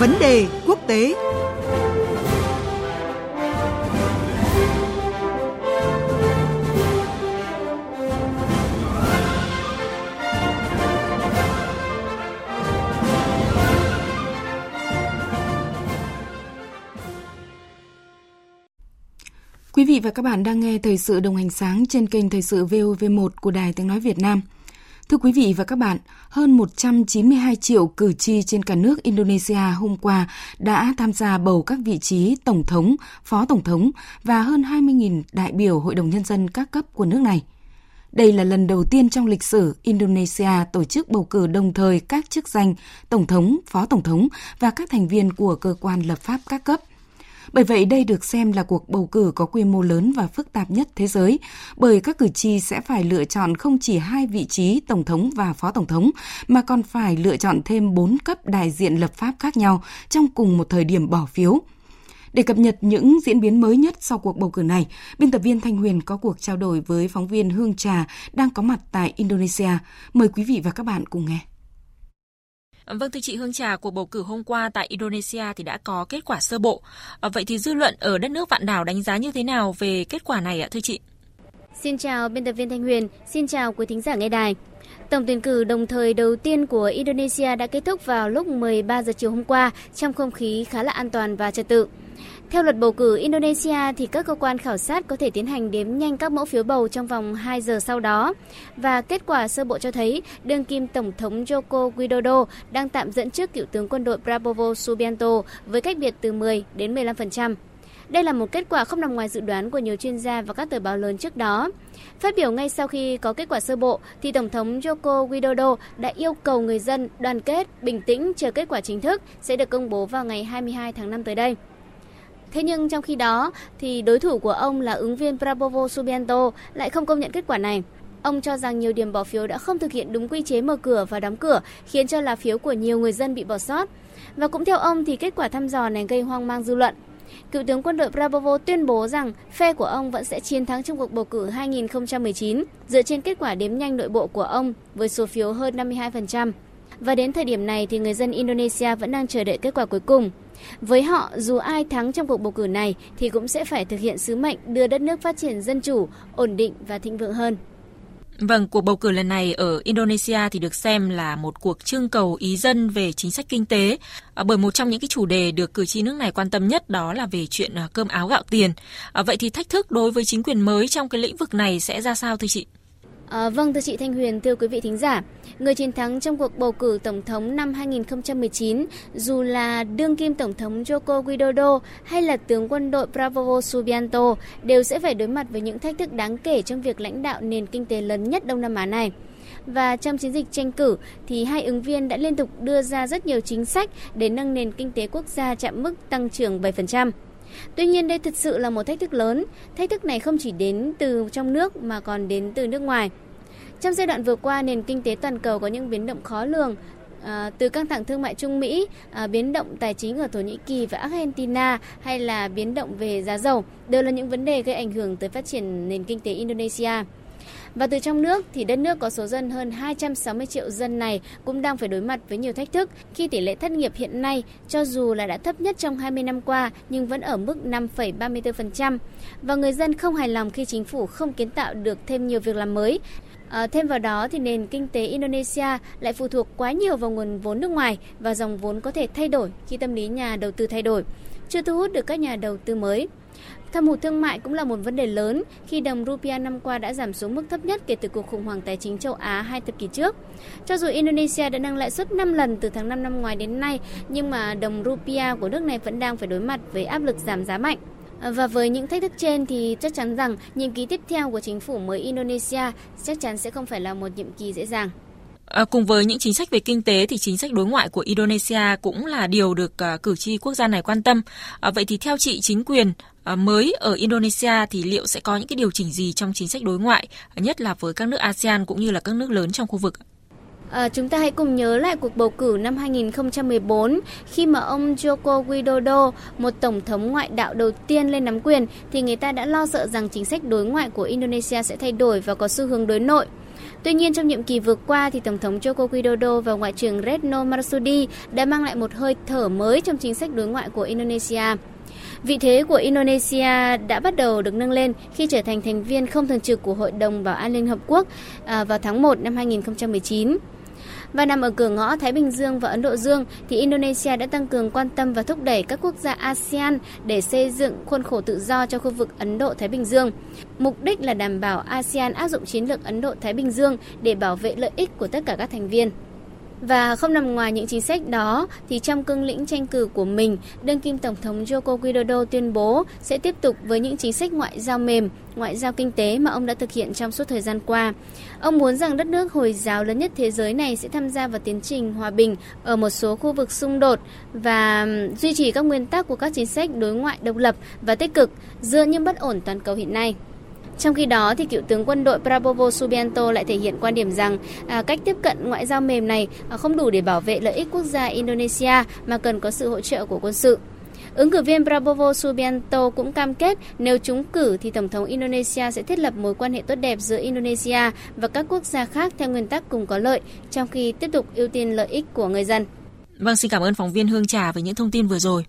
Vấn đề quốc tế Quý vị và các bạn đang nghe thời sự đồng hành sáng trên kênh thời sự VOV1 của Đài Tiếng Nói Việt Nam. Thưa quý vị và các bạn, hơn 192 triệu cử tri trên cả nước Indonesia hôm qua đã tham gia bầu các vị trí Tổng thống, Phó Tổng thống và hơn 20.000 đại biểu Hội đồng Nhân dân các cấp của nước này. Đây là lần đầu tiên trong lịch sử Indonesia tổ chức bầu cử đồng thời các chức danh Tổng thống, Phó Tổng thống và các thành viên của cơ quan lập pháp các cấp. Bởi vậy đây được xem là cuộc bầu cử có quy mô lớn và phức tạp nhất thế giới, bởi các cử tri sẽ phải lựa chọn không chỉ hai vị trí tổng thống và phó tổng thống, mà còn phải lựa chọn thêm bốn cấp đại diện lập pháp khác nhau trong cùng một thời điểm bỏ phiếu. Để cập nhật những diễn biến mới nhất sau cuộc bầu cử này, biên tập viên Thanh Huyền có cuộc trao đổi với phóng viên Hương Trà đang có mặt tại Indonesia. Mời quý vị và các bạn cùng nghe. Vâng thưa chị Hương Trà, cuộc bầu cử hôm qua tại Indonesia thì đã có kết quả sơ bộ. À, vậy thì dư luận ở đất nước vạn đảo đánh giá như thế nào về kết quả này ạ thưa chị? Xin chào biên tập viên Thanh Huyền, xin chào quý thính giả nghe đài. Tổng tuyển cử đồng thời đầu tiên của Indonesia đã kết thúc vào lúc 13 giờ chiều hôm qua trong không khí khá là an toàn và trật tự. Theo luật bầu cử Indonesia thì các cơ quan khảo sát có thể tiến hành đếm nhanh các mẫu phiếu bầu trong vòng 2 giờ sau đó. Và kết quả sơ bộ cho thấy đương kim Tổng thống Joko Widodo đang tạm dẫn trước cựu tướng quân đội Prabowo Subianto với cách biệt từ 10 đến 15%. Đây là một kết quả không nằm ngoài dự đoán của nhiều chuyên gia và các tờ báo lớn trước đó. Phát biểu ngay sau khi có kết quả sơ bộ, thì Tổng thống Joko Widodo đã yêu cầu người dân đoàn kết, bình tĩnh chờ kết quả chính thức sẽ được công bố vào ngày 22 tháng 5 tới đây. Thế nhưng trong khi đó thì đối thủ của ông là ứng viên Prabowo Subianto lại không công nhận kết quả này. Ông cho rằng nhiều điểm bỏ phiếu đã không thực hiện đúng quy chế mở cửa và đóng cửa, khiến cho là phiếu của nhiều người dân bị bỏ sót. Và cũng theo ông thì kết quả thăm dò này gây hoang mang dư luận. Cựu tướng quân đội Prabowo tuyên bố rằng phe của ông vẫn sẽ chiến thắng trong cuộc bầu cử 2019 dựa trên kết quả đếm nhanh nội bộ của ông với số phiếu hơn 52%. Và đến thời điểm này thì người dân Indonesia vẫn đang chờ đợi kết quả cuối cùng. Với họ, dù ai thắng trong cuộc bầu cử này thì cũng sẽ phải thực hiện sứ mệnh đưa đất nước phát triển dân chủ, ổn định và thịnh vượng hơn. Vâng, cuộc bầu cử lần này ở Indonesia thì được xem là một cuộc trưng cầu ý dân về chính sách kinh tế, à, bởi một trong những cái chủ đề được cử tri nước này quan tâm nhất đó là về chuyện à, cơm áo gạo tiền. À, vậy thì thách thức đối với chính quyền mới trong cái lĩnh vực này sẽ ra sao thưa chị? À, vâng thưa chị Thanh Huyền, thưa quý vị thính giả, người chiến thắng trong cuộc bầu cử tổng thống năm 2019 dù là đương kim tổng thống Joko Widodo hay là tướng quân đội Prabowo Subianto đều sẽ phải đối mặt với những thách thức đáng kể trong việc lãnh đạo nền kinh tế lớn nhất Đông Nam Á này. Và trong chiến dịch tranh cử thì hai ứng viên đã liên tục đưa ra rất nhiều chính sách để nâng nền kinh tế quốc gia chạm mức tăng trưởng 7%. Tuy nhiên đây thực sự là một thách thức lớn. Thách thức này không chỉ đến từ trong nước mà còn đến từ nước ngoài. Trong giai đoạn vừa qua, nền kinh tế toàn cầu có những biến động khó lường, À, từ căng thẳng thương mại Trung Mỹ, à, biến động tài chính ở Thổ Nhĩ Kỳ và Argentina hay là biến động về giá dầu đều là những vấn đề gây ảnh hưởng tới phát triển nền kinh tế Indonesia. Và từ trong nước thì đất nước có số dân hơn 260 triệu dân này cũng đang phải đối mặt với nhiều thách thức khi tỷ lệ thất nghiệp hiện nay cho dù là đã thấp nhất trong 20 năm qua nhưng vẫn ở mức 5,34% và người dân không hài lòng khi chính phủ không kiến tạo được thêm nhiều việc làm mới. À, thêm vào đó thì nền kinh tế Indonesia lại phụ thuộc quá nhiều vào nguồn vốn nước ngoài và dòng vốn có thể thay đổi khi tâm lý nhà đầu tư thay đổi, chưa thu hút được các nhà đầu tư mới. Thâm hụt thương mại cũng là một vấn đề lớn khi đồng rupia năm qua đã giảm xuống mức thấp nhất kể từ cuộc khủng hoảng tài chính châu Á hai thập kỷ trước. Cho dù Indonesia đã nâng lãi suất 5 lần từ tháng 5 năm ngoài đến nay, nhưng mà đồng rupia của nước này vẫn đang phải đối mặt với áp lực giảm giá mạnh. Và với những thách thức trên thì chắc chắn rằng nhiệm kỳ tiếp theo của chính phủ mới Indonesia chắc chắn sẽ không phải là một nhiệm kỳ dễ dàng. À, cùng với những chính sách về kinh tế thì chính sách đối ngoại của Indonesia cũng là điều được à, cử tri quốc gia này quan tâm. À, vậy thì theo chị chính quyền À, mới ở Indonesia thì liệu sẽ có những cái điều chỉnh gì trong chính sách đối ngoại, nhất là với các nước ASEAN cũng như là các nước lớn trong khu vực? À, chúng ta hãy cùng nhớ lại cuộc bầu cử năm 2014 khi mà ông Joko Widodo, một tổng thống ngoại đạo đầu tiên lên nắm quyền thì người ta đã lo sợ rằng chính sách đối ngoại của Indonesia sẽ thay đổi và có xu hướng đối nội. Tuy nhiên trong nhiệm kỳ vừa qua thì Tổng thống Joko Widodo và Ngoại trưởng Retno Marsudi đã mang lại một hơi thở mới trong chính sách đối ngoại của Indonesia. Vị thế của Indonesia đã bắt đầu được nâng lên khi trở thành thành viên không thường trực của Hội đồng Bảo an Liên Hợp Quốc à, vào tháng 1 năm 2019 và nằm ở cửa ngõ Thái Bình Dương và Ấn Độ Dương thì Indonesia đã tăng cường quan tâm và thúc đẩy các quốc gia ASEAN để xây dựng khuôn khổ tự do cho khu vực Ấn Độ Thái Bình Dương. Mục đích là đảm bảo ASEAN áp dụng chiến lược Ấn Độ Thái Bình Dương để bảo vệ lợi ích của tất cả các thành viên. Và không nằm ngoài những chính sách đó, thì trong cương lĩnh tranh cử của mình, đương kim Tổng thống Joko Widodo tuyên bố sẽ tiếp tục với những chính sách ngoại giao mềm, ngoại giao kinh tế mà ông đã thực hiện trong suốt thời gian qua. Ông muốn rằng đất nước Hồi giáo lớn nhất thế giới này sẽ tham gia vào tiến trình hòa bình ở một số khu vực xung đột và duy trì các nguyên tắc của các chính sách đối ngoại độc lập và tích cực giữa những bất ổn toàn cầu hiện nay. Trong khi đó, thì cựu tướng quân đội Prabowo Subianto lại thể hiện quan điểm rằng à, cách tiếp cận ngoại giao mềm này à, không đủ để bảo vệ lợi ích quốc gia Indonesia mà cần có sự hỗ trợ của quân sự. Ứng cử viên Prabowo Subianto cũng cam kết nếu trúng cử thì Tổng thống Indonesia sẽ thiết lập mối quan hệ tốt đẹp giữa Indonesia và các quốc gia khác theo nguyên tắc cùng có lợi, trong khi tiếp tục ưu tiên lợi ích của người dân. Vâng, xin cảm ơn phóng viên Hương Trà với những thông tin vừa rồi.